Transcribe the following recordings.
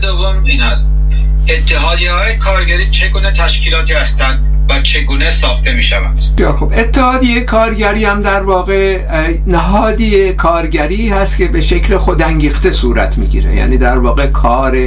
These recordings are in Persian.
دوم این است. اتحادیه های کارگری چگونه تشکیلاتی هستند و چگونه ساخته می شوند خب اتحادیه کارگری هم در واقع نهادی کارگری هست که به شکل خودانگیخته صورت می‌گیره. یعنی در واقع کار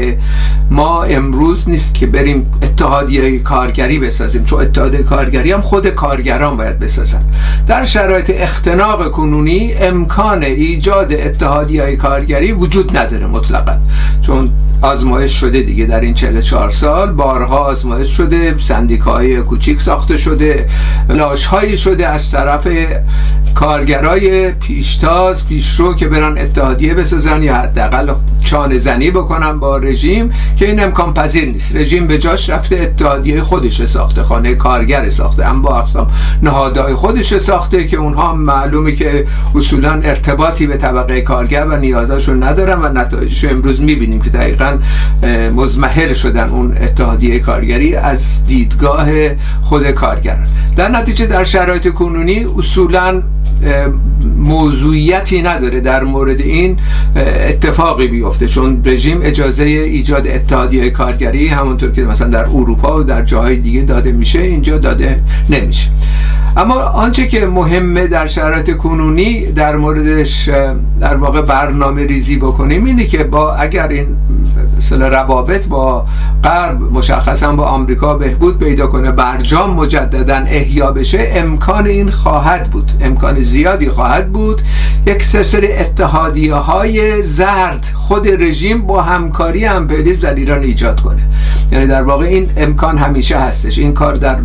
ما امروز نیست که بریم اتحادیه کارگری بسازیم چون اتحادیه کارگری هم خود کارگران باید بسازن در شرایط اختناق کنونی امکان ایجاد اتحادیه کارگری وجود نداره مطلقا. چون آزمایش شده دیگه در این 44 سال. بارها آزمایش شده سندیکاهای کوچیک ساخته شده لاش هایی شده از طرف کارگرای پیشتاز پیشرو که برن اتحادیه بسازن یا حداقل چانه زنی بکنن با رژیم که این امکان پذیر نیست. رژیم به جاش رفته اتحادیه خودش ساخته خانه کارگر ساخته. اما با اقسام نهادهای خودش ساخته که اونها معلومه که اصولا ارتباطی به طبقه کارگر و نیازاشون ندارن و نتایجش امروز می‌بینیم که دقیقا مزمحل شدن اون اتحادیه کارگری از دیدگاه خود کارگران. در نتیجه در شرایط کنونی اصولا موضوعیتی نداره در مورد این اتفاقی بیفته چون رژیم اجازه ایجاد اتحادیه کارگری همونطور که مثلا در اروپا و در جاهای دیگه داده میشه اینجا داده نمیشه. اما آنچه که مهمه در شرایط کنونی در موردش در واقع برنامه ریزی بکنیم اینه که با اگر این مثلا روابط با غرب مشخصا با آمریکا بهبود پیدا کنه برجام مجددا احیا بشه امکان این خواهد بود امکان زیادی خواهد بود. یک سلسله اتحادیه های زرد خود رژیم با همکاری امپریالیسم در ایران ایجاد کنه. یعنی در واقع این امکان همیشه هستش. این کار در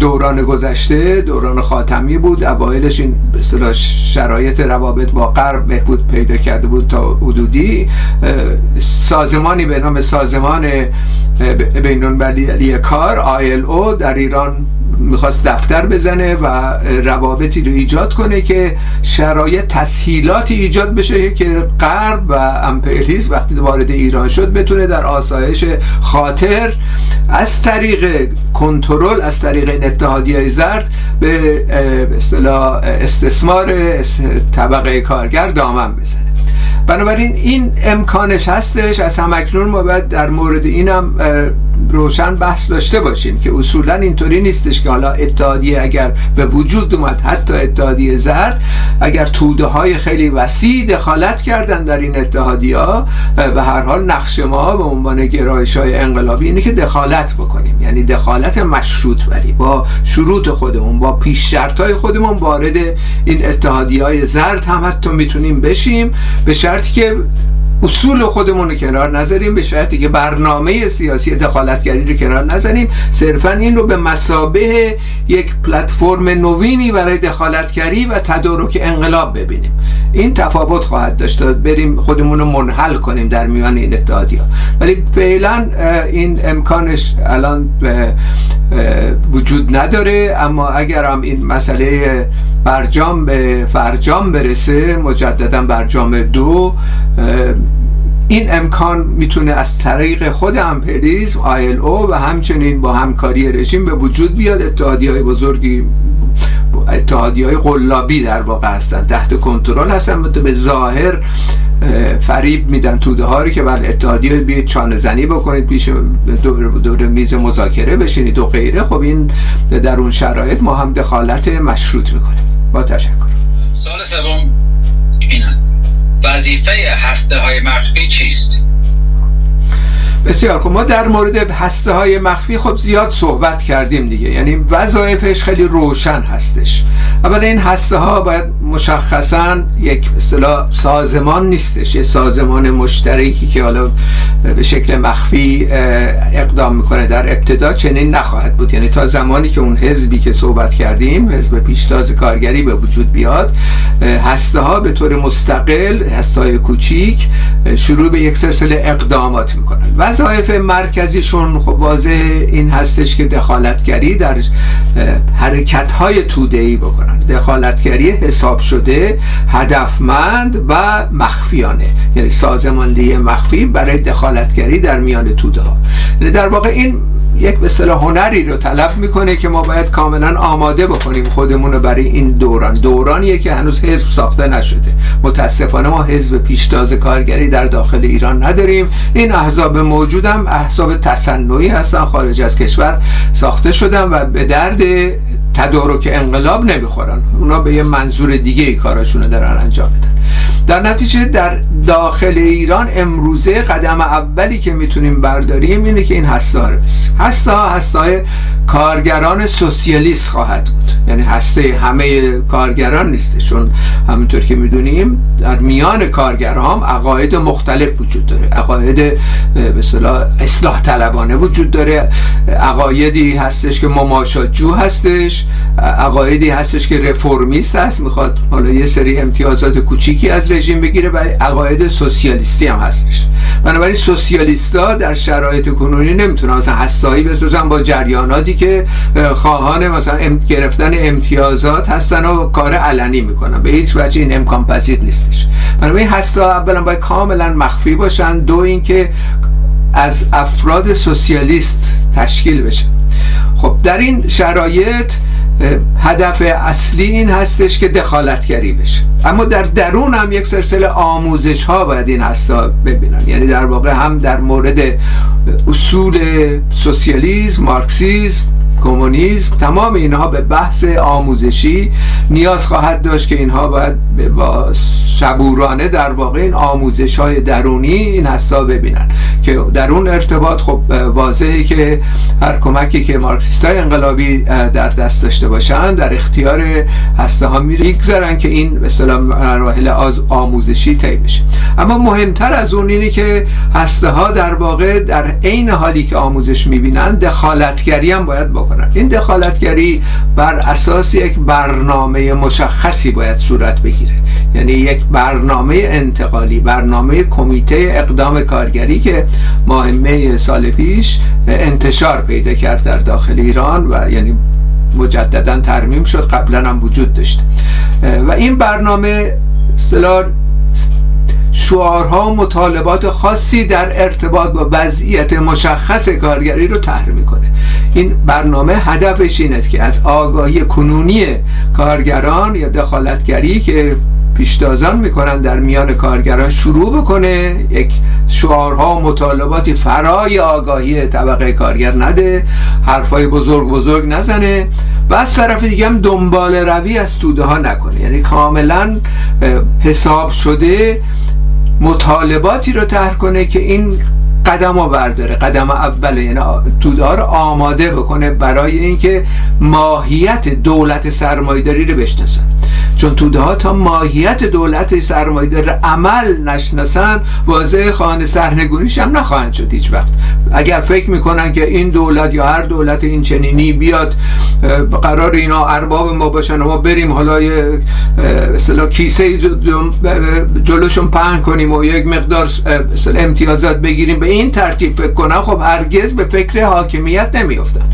دوران گذشته دوران خاتمی بود. اوایلش این به شرایط روابط با غرب بهبود پیدا کرده بود تا حدودی. سازمانی به نام سازمان بینالمللی کار ILO در ایران می‌خواست دفتر بزنه و روابطی رو ایجاد کنه که شرایط تسهیلاتی ایجاد بشه که غرب و امپریالیسم وقتی وارد ایران شد بتونه در آسایش خاطر از طریق کنترل از طریق این اتحادیه زرد به اصطلاح استثمار طبقه کارگر دامن بزنه. بنابراین این امکانش هستش از همکنون ما باید در مورد اینم روشن بحث داشته باشیم که اصولا اینطوری نیستش که حالا اتحادیه اگر به وجود اومد حتی اتحادیه زرد اگر توده های خیلی وسیع دخالت کردن در این اتحادیه ها به هر حال نقش ما به عنوان گرایش های انقلابی اینه که دخالت بکنیم. یعنی دخالت مشروط ولی با شروط خودمون با پیش شرط های خودمون وارد این اتحادیه های زرد هم حتی می‌تونیم بشیم. به شرطی که اصول خودمون رو کنار نذاریم به شرطی که برنامه سیاسی دخالتگری رو کنار نذاریم. صرفا این رو به مسابه یک پلتفرم نوینی برای دخالتگری و تدارک انقلاب ببینیم. این تفاوت خواهد داشت تا بریم خودمون رو منحل کنیم در میان این اتحادی ها ولی فعلا این امکانش الان وجود نداره. اما اگر هم این مسئله برجام به فرجام برسه مجددا برجام دو این امکان می‌تونه از طریق خود امپریزم او و همچنین با همکاری رژیم به وجود بیاد. اتحادی های بزرگی اتحادی های قلابی در واقع هستن. تحت کنترل هستن. به ظاهر فریب میدن توده هایی که بله اتحادیه بیاید چانه زنی بکنید پیش دور, دور میز مذاکره بشینید و غیره. خب این در اون شرایط ما هم دخالت مشروط می‌کنیم. با تشکر سال سوم این است وظیفه هسته های مخفی چیست؟ بسیار خب ما در مورد هسته های مخفی خب زیاد صحبت کردیم دیگه. یعنی وظایفش خیلی روشن هستش. اول این هسته ها باید مشخصا یک مثلا سازمان نیستش. یه سازمان مشترکی که حالا به شکل مخفی اقدام می‌کنه در ابتدا چنین نخواهد بود. یعنی تا زمانی که اون حزبی که صحبت کردیم حزب پیشتاز کارگری به وجود بیاد هسته ها به طور مستقل هسته های کوچیک شروع به یک سلسله اقدامات می‌کنن. وظایف مرکزیشون خب واضح این هستش که دخالتگری در حرکت های توده ای بکنن. دخالتگری حساب شده هدفمند و مخفیانه. یعنی سازماندهی مخفی برای دخالتگری در میان توده ها یعنی در واقع این یک به هنری رو طلب می‌کنه که ما باید کاملا آماده بکنیم خودمون رو برای این دوران. دورانیه که هنوز حزب ساخته نشده. متاسفانه ما حزب پیشتاز کارگری در داخل ایران نداریم. این احزاب موجودم احزاب تصنعی هستن خارج از کشور ساخته شدن و به درد تدارک انقلاب نمی‌خورن. اونا به یه منظور دیگه ای کاراشونو دارن انجام میدن. در نتیجه در داخل ایران امروزه قدم اولی که می‌تونیم برداریم اینه که این هسته رو هسته هسته کارگران سوسیالیست خواهد بود. یعنی هسته همه کارگران نیسته چون همونطور که می‌دونیم در میان کارگران عقاید مختلف وجود داره. عقاید به اصلاح طلبانه وجود داره. عقایدی هستش که مماشات جو هستش. عقایدی هستش که رفرمیست هست. می‌خواد حالا یه سری امتیازات کوچیکی از رژیم بگیره عقاید سوسیالیستی هم هستش. بنابراین سوسیالیستا در شرایط کنونی نمی‌تونن مثلا هستایی بسازن با جریاناتی که خواهان مثلا گرفتن امتیازات هستن و کار علنی می‌کنن. به هیچ وجه این امکان پذیر نیستش. بنابراین هستا اولا باید کاملا مخفی باشن. دو اینکه از افراد سوسیالیست تشکیل بشن خب در این شرایط هدف اصلی این هستش که دخالتگری بشه. اما در درون هم یک سلسله آموزش ها باید این هستا ببینن. یعنی در واقع هم در مورد اصول سوسیالیسم مارکسیسم کمونیسم تمام اینها به بحث آموزشی نیاز خواهد داشت که اینها باید با شبورانه در واقع این آموزش های درونی این هستا ببینن. که در اون ارتباط خب واضحه که هر کمکی که مارکسیست های انقلابی در دست داشته باشن در اختیار هسته ها میره. یگذارن که این مثلا مراحل از آموزشی طی بشه. اما مهمتر از اون اینه که هسته ها در واقع در عین حالی که آموزش می‌بینن دخالتگری هم باید بکنن. این دخالتگری بر اساس یک برنامه مشخصی باید صورت بگیره. یعنی یک برنامه انتقالی برنامه کمیته اقدام کارگری که مهمه سال پیش انتشار پیدا کرد در داخل ایران و یعنی مجددا ترمیم شد قبلا هم وجود داشت. و این برنامه اصطلاح شعارها و مطالبات خاصی در ارتباط با وضعیت مشخص کارگری رو طرح می‌کنه. این برنامه هدفش اینه که از آگاهی کنونی کارگران یا دخالتگری که پیشتازان می‌کنن در میان کارگران شروع بکنه. یک شعارها و مطالباتی فرای آگاهی طبقه کارگر نده حرفای بزرگ بزرگ نزنه و از طرف دیگه هم دنبال روی از توده ها نکنه. یعنی کاملا حساب شده مطالباتی رو طرح کنه که این قدم رو برداره. قدم اول یعنی توده رو آماده بکنه برای اینکه ماهیت دولت سرمایداری رو بشناسن. چون توده ها تا ماهیت دولت سرمایدار عمل نشناسن واضح خانه سرنگونیش هم نخواهند شد هیچ وقت. اگر فکر می‌کنن که این دولت یا هر دولت این چنینی بیاد قرار اینا ارباب ما باشن و ما بریم حالا یه کیسه جلوشون پهن کنیم و یک مقدار امتیازات بگیریم. به این ترتیب فکر کنن خب هرگز به فکر حاکمیت نمیافتن.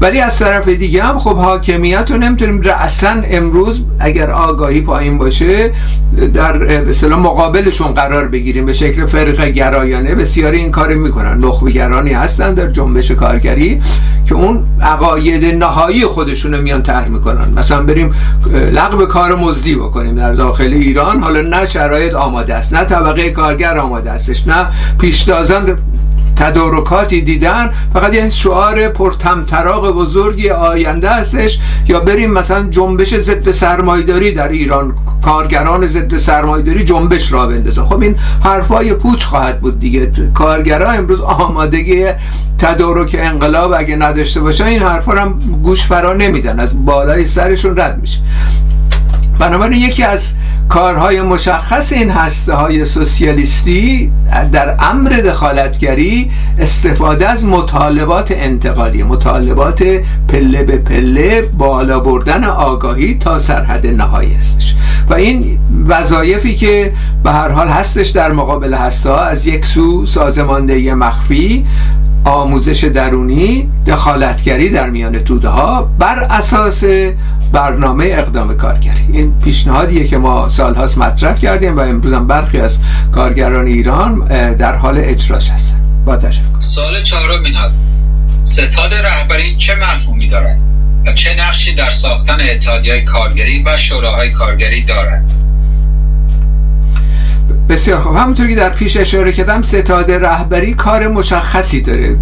ولی از طرف دیگه هم خب حاکمیت رو نمی‌تونیم رأسا امروز اگر آگاهی پایین باشه در مثلا مقابلشون قرار بگیریم به شکل فرق گرایانه. بسیاری این کار می‌کنن. نخبگرانی هستن در جنبش کارگری که اون عقاید نهایی خودشونو میان طرح می‌کنن. مثلا بریم لغو کار مزدی بکنیم در داخل ایران. حالا نه شرایط آماده است نه طبقه کارگر آماده استش نه پیشتازان تدارکاتی دیدن فقط یه شعار پرتمطراق بزرگی آینده هستش یا بریم مثلا جنبش ضد سرمایداری در ایران. کارگران ضد سرمایداری جنبش را بندازن. خب این حرفای پوچ خواهد بود دیگه. کارگران امروز آمادگی تدارک انقلاب اگه نداشته باشن این حرفا هم گوش فرا نمیدن. از بالای سرشون رد میشه. بنابراین یکی از کارهای مشخص این هسته های سوسیالیستی در امر دخالتگری استفاده از مطالبات انتقالی مطالبات پله به پله بالا بردن آگاهی تا سرحد نهایی هستش. و این وظایفی که به هر حال هستش در مقابل هسته از یک سو سازماندهی مخفی آموزش درونی دخالتگری در میان توده ها بر اساس برنامه اقدام کارگری این پیشنهادیه که ما سالهاست مطرح کردیم و امروز هم برخی از کارگران ایران در حال اجراش هستن. با تشکر. سال چهارم این هست. ستاد رهبری چه مفهومی دارد و چه نقشی در ساختن اتحادیه کارگری و شوراهای کارگری دارد؟ بسیار خوب. همونطور که در پیش اشاره کردم ستاد رهبری کار مشخصی داره.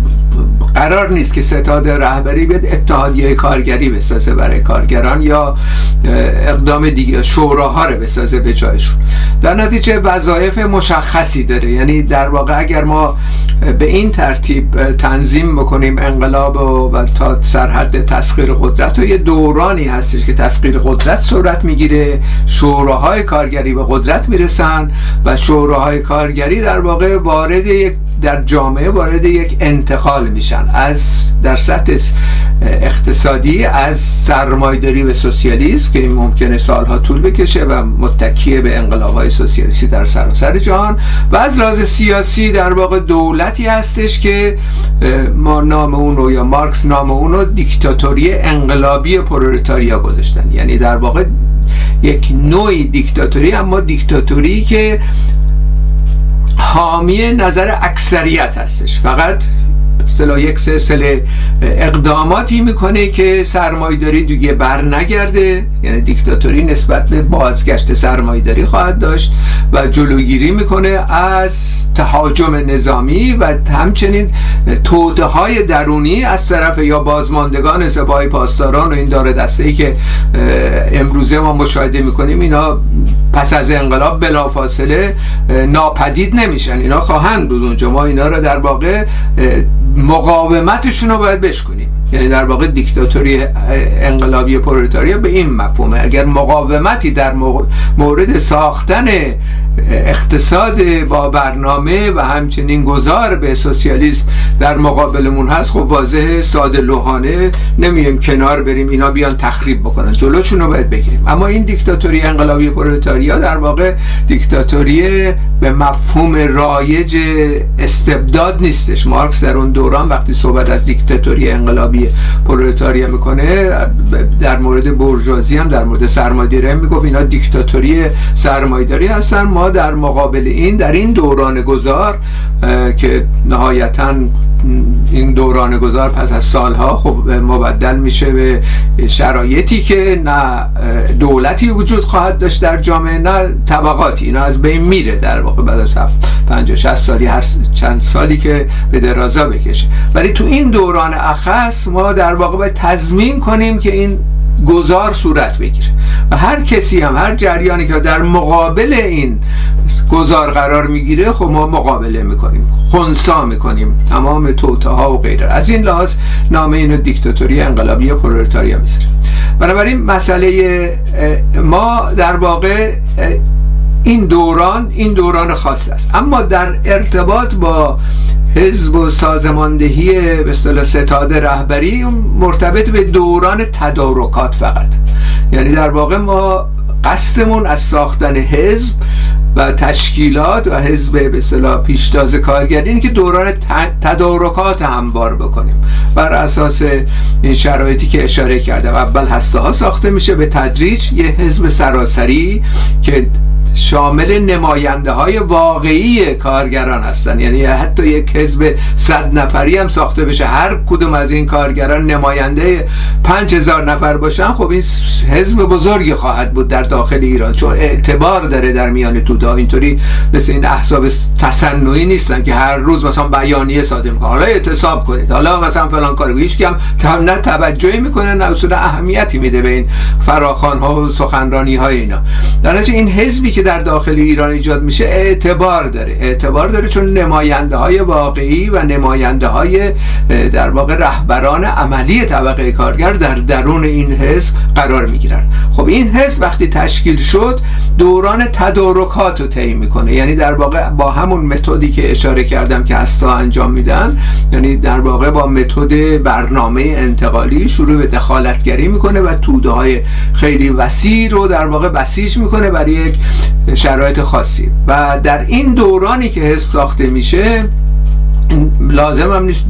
قرار نیست که ستاد رهبری بیاد اتحادیه کارگری بسازه برای کارگران یا اقدام دیگه شوراها رو بسازه به جایشون. در نتیجه وظایف مشخصی داره. یعنی در واقع اگر ما به این ترتیب تنظیم بکنیم انقلاب و تا سرحد تسخیر قدرت و یه دورانی هستش که تسخیر قدرت صورت می‌گیره شوراهای کارگری به قدرت می‌رسن و شوراهای کارگری در واقع وارد یک در جامعه وارد یک انتقال میشن. از در سطح اقتصادی از سرمایداری به سوسیالیسم که این ممکنه سالها طول بکشه و متکیه به انقلاب های سوسیالیستی در سراسر جهان. و از لحاظ سیاسی در واقع دولتی هستش که ما نام اون رو یا مارکس نام اون رو دیکتاتوری انقلابی پرولتاریا گذاشتن. یعنی در واقع یک نوعی دیکتاتوری اما دیکتاتوری که حامی نظر اکثریت هستش. فقط اصطلاح یک سلسله اقداماتی می‌کنه که سرمایداری دیگه بر نگرده. یعنی دیکتاتوری نسبت به بازگشت سرمایداری خواهد داشت و جلوگیری می‌کنه از تهاجم نظامی و همچنین توده های درونی از طرف یا بازماندگان زبای پاسداران و این داره دسته ای که امروزه ما مشاهده می‌کنیم اینا پس از انقلاب بلافاصله ناپدید نمیشن. اینا خواهند بود اونجا. ما اینا رو در واقع مقاومتشون رو باید بشکنیم. یعنی در واقع دیکتاتوری انقلابی پرولتاریا به این مفهومه. اگر مقاومتی در مورد ساختن اقتصاد با برنامه و همچنین گذار به سوسیالیسم در مقابلمون هست خب واضح ساده لوحانه نمیم کنار بریم اینا بیان تخریب بکنن. جلوشون رو باید بگیریم. اما این دیکتاتوری انقلابی پرولتاریا در واقع دیکتاتوری به مفهوم رایج استبداد نیستش. مارکس در اون دوران وقتی صحبت از دیکتاتوری انقلابی پرولتاریا می‌کنه در مورد برجوازی هم در مورد سرمایه‌داری می‌گفت اینا دیکتاتوری سرمایه‌داری هستن. ما در مقابل این در این دوران گذار که نهایتا این دوران گذار پس از سالها خب مبدل میشه به شرایطی که نه دولتی وجود خواهد داشت در جامعه نه طبقاتی. اینا از بین میره در واقع بعد از 50 60 سالی هر چند سالی که به درازا بکشه. ولی تو این دوران اخص ما در واقع باید تضمین کنیم که این گذار صورت بگیره. و هر کسی هم هر جریانی که در مقابل این گذار قرار می‌گیره خب ما مقابله می‌کنیم خونسا می‌کنیم تمام توته ها و غیره. از این لحاظ نامه اینو دیکتاتوری انقلابی پرولتاریا می‌ذاره. بنابراین مسئله ما در واقع این دوران این دوران خاص است. اما در ارتباط با حزب و سازماندهی به اصطلاح ستاد رهبری مرتبط به دوران تدارکات فقط. یعنی در واقع ما قصدمون از ساختن حزب و تشکیلات و حزب به اصطلاح پیشتاز کارگری اینه که دوران تدارکات هموار بکنیم. بر اساس این شرایطی که اشاره کردم. اول هسته ها ساخته میشه به تدریج یه حزب سراسری که شامل نماینده های واقعی کارگران هستن. یعنی حتی یک حزب صد نفری هم ساخته بشه. هر کدوم از این کارگران نماینده پنج هزار نفر باشن. خب این حزب بزرگی خواهد بود در داخل ایران. چون اعتبار داره در میان توده اینطوری مثل این احزاب تصنعی نیستن که هر روز مثلا بیانیه صادر می‌کنن حالا اعتصاب کنید. حالا مثلا فلان کار هیچ کم نه توجهی می‌کنه نه اصول اهمیتی میده به این فراخان ها و سخنرانی های اینا. در این حزبی که در داخل ایران ایجاد میشه اعتبار داره. اعتبار داره چون نماینده های واقعی و نماینده های در واقع رهبران عملی طبقه کارگر در درون این حزب قرار می‌گیرن. خب این حزب وقتی تشکیل شد دوران تدارکات رو طی می‌کنه. یعنی در واقع با همون متدی که اشاره کردم که هستا انجام میدن یعنی در واقع با متد برنامه انتقالی شروع به دخالتگری می‌کنه و توده های خیلی وسیع رو در واقع بسیج می‌کنه برای یک شرایط خاصی. و در این دورانی که حزب ساخته میشه لازم هم نیست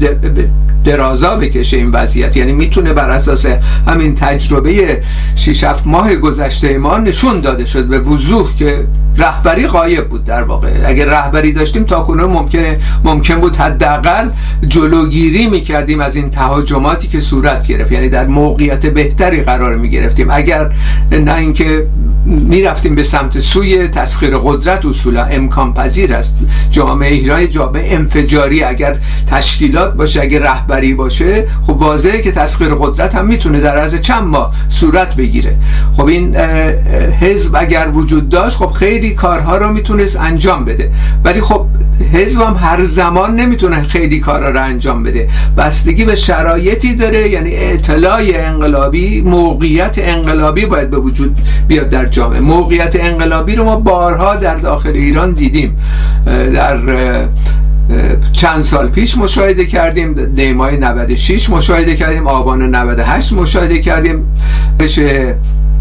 درازا بکشه این وضعیت. یعنی می‌تونه بر اساس همین تجربه 6 ماه گذشته ما نشون داده شد به وضوح که رهبری غایب بود در واقع. اگر رهبری داشتیم تا کنون ممکنه ممکن بود حداقل جلوگیری می‌کردیم از این تهاجماتی که صورت گرفت. یعنی در موقعیت بهتری قرار می‌گرفتیم. اگر نه اینکه می‌رفتیم به سمت سوی تسخیر قدرت اصولا. امکان پذیر است. جامعه ایران جامعه انفجاری اگر تشکیلات باشه اگر رهبری باشه خب واضحه که تسخیر قدرت هم می‌تونه در عرض چند ماه صورت بگیره. خب این حزب اگر وجود داشت خب خیلی کارها رو می‌تونست انجام بده. ولی خب حزب هم هر زمان نمی‌تونه خیلی کارها رو انجام بده. بستگی به شرایطی داره یعنی اطلاع انقلابی موقعیت انقلابی باید به وجود بیاد در جامعه موقعیت انقلابی رو ما بارها در داخل ایران دیدیم. در چند سال پیش مشاهده کردیم. دیمای 96 مشاهده کردیم. آبان 98 مشاهده کردیم. بشه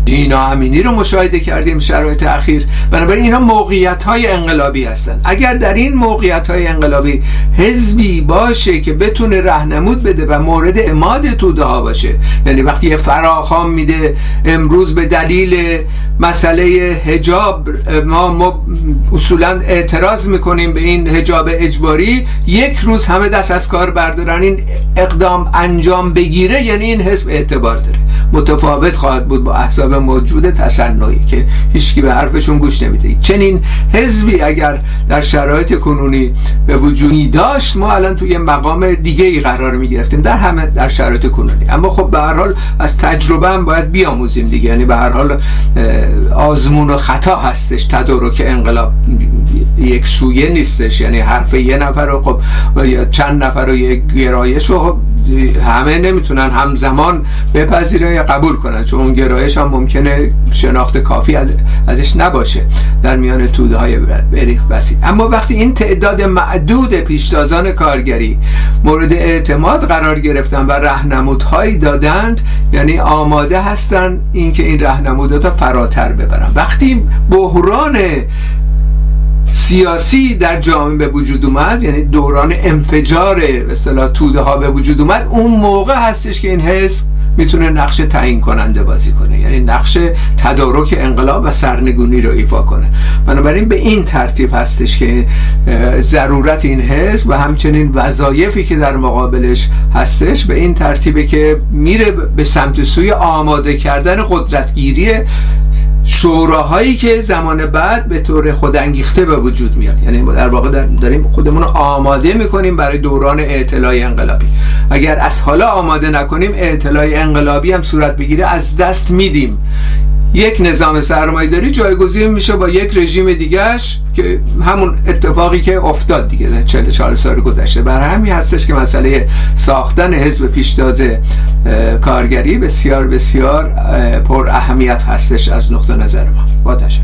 اینا امینی رو مشاهده کردیم شرایط اخیر. بنابراین اینا موقعیت های انقلابی هستن. اگر در این موقعیت های انقلابی حزبی باشه که بتونه رهنمود بده و مورد اماد توده ها باشه یعنی وقتی یه فراخام میده امروز به دلیل مسئله هجاب ما, ما اصولا اعتراض می‌کنیم به این هجاب اجباری یک روز همه دست از کار بردارن این اقدام انجام بگیره یعنی این حزب اعتبار داره. متفاوت خواهد بود با احزاب موجود تصنعی که هیچکی به حرفشون گوش نمیده. چنین حزبی اگر در شرایط کنونی به وجود داشت ما الان توی مقام دیگه ای قرار می گرفتیم در همه در شرایط کنونی. اما خب به هر حال از تجربه هم باید بیاموزیم دیگه. یعنی به هر حال آزمون و خطا هستش تدارک انقلاب یک سویه نیستش. یعنی حرف یه نفر رو خب یا چند نفر رو یک گرایش رو خب همه نمی‌تونن همزمان بپذیرن یا قبول کنن چون اون گرایش هم ممکنه شناخت کافی از ازش نباشه در میان توده های وسیع. اما وقتی این تعداد معدود پیشتازان کارگری مورد اعتماد قرار گرفتن و رهنمودهایی دادند یعنی آماده هستن اینکه این راهنمودات فراتر ببرن. وقتی بحران سیاسی در جامعه به وجود اومد یعنی دوران انفجار اصطلاح توده ها به وجود اومد اون موقع هستش که این حزب می‌تونه نقش تعیین کننده بازی کنه یعنی نقش تدارک انقلاب و سرنگونی رو ایفا کنه. بنابراین به این ترتیب هستش که ضرورت این حزب و همچنین وظایفی که در مقابلش هستش به این ترتیبه که میره به سمت سوی آماده کردن قدرتگیری شوراهایی که زمان بعد به طور خودانگیخته به وجود میاد. یعنی در واقع داریم خودمون رو آماده می‌کنیم برای دوران اعتلاع انقلابی. اگر از حالا آماده نکنیم اعتلاع انقلابی هم صورت بگیره از دست میدیم. یک نظام سرمایه داری جایگزین میشه با یک رژیم دیگهش که همون اتفاقی که افتاد دیگه 44 سال گذشته. بر همین هستش که مسئله ساختن حزب پیشتاز کارگری بسیار بسیار پر اهمیت هستش از نقطه نظر ما. با تشکر.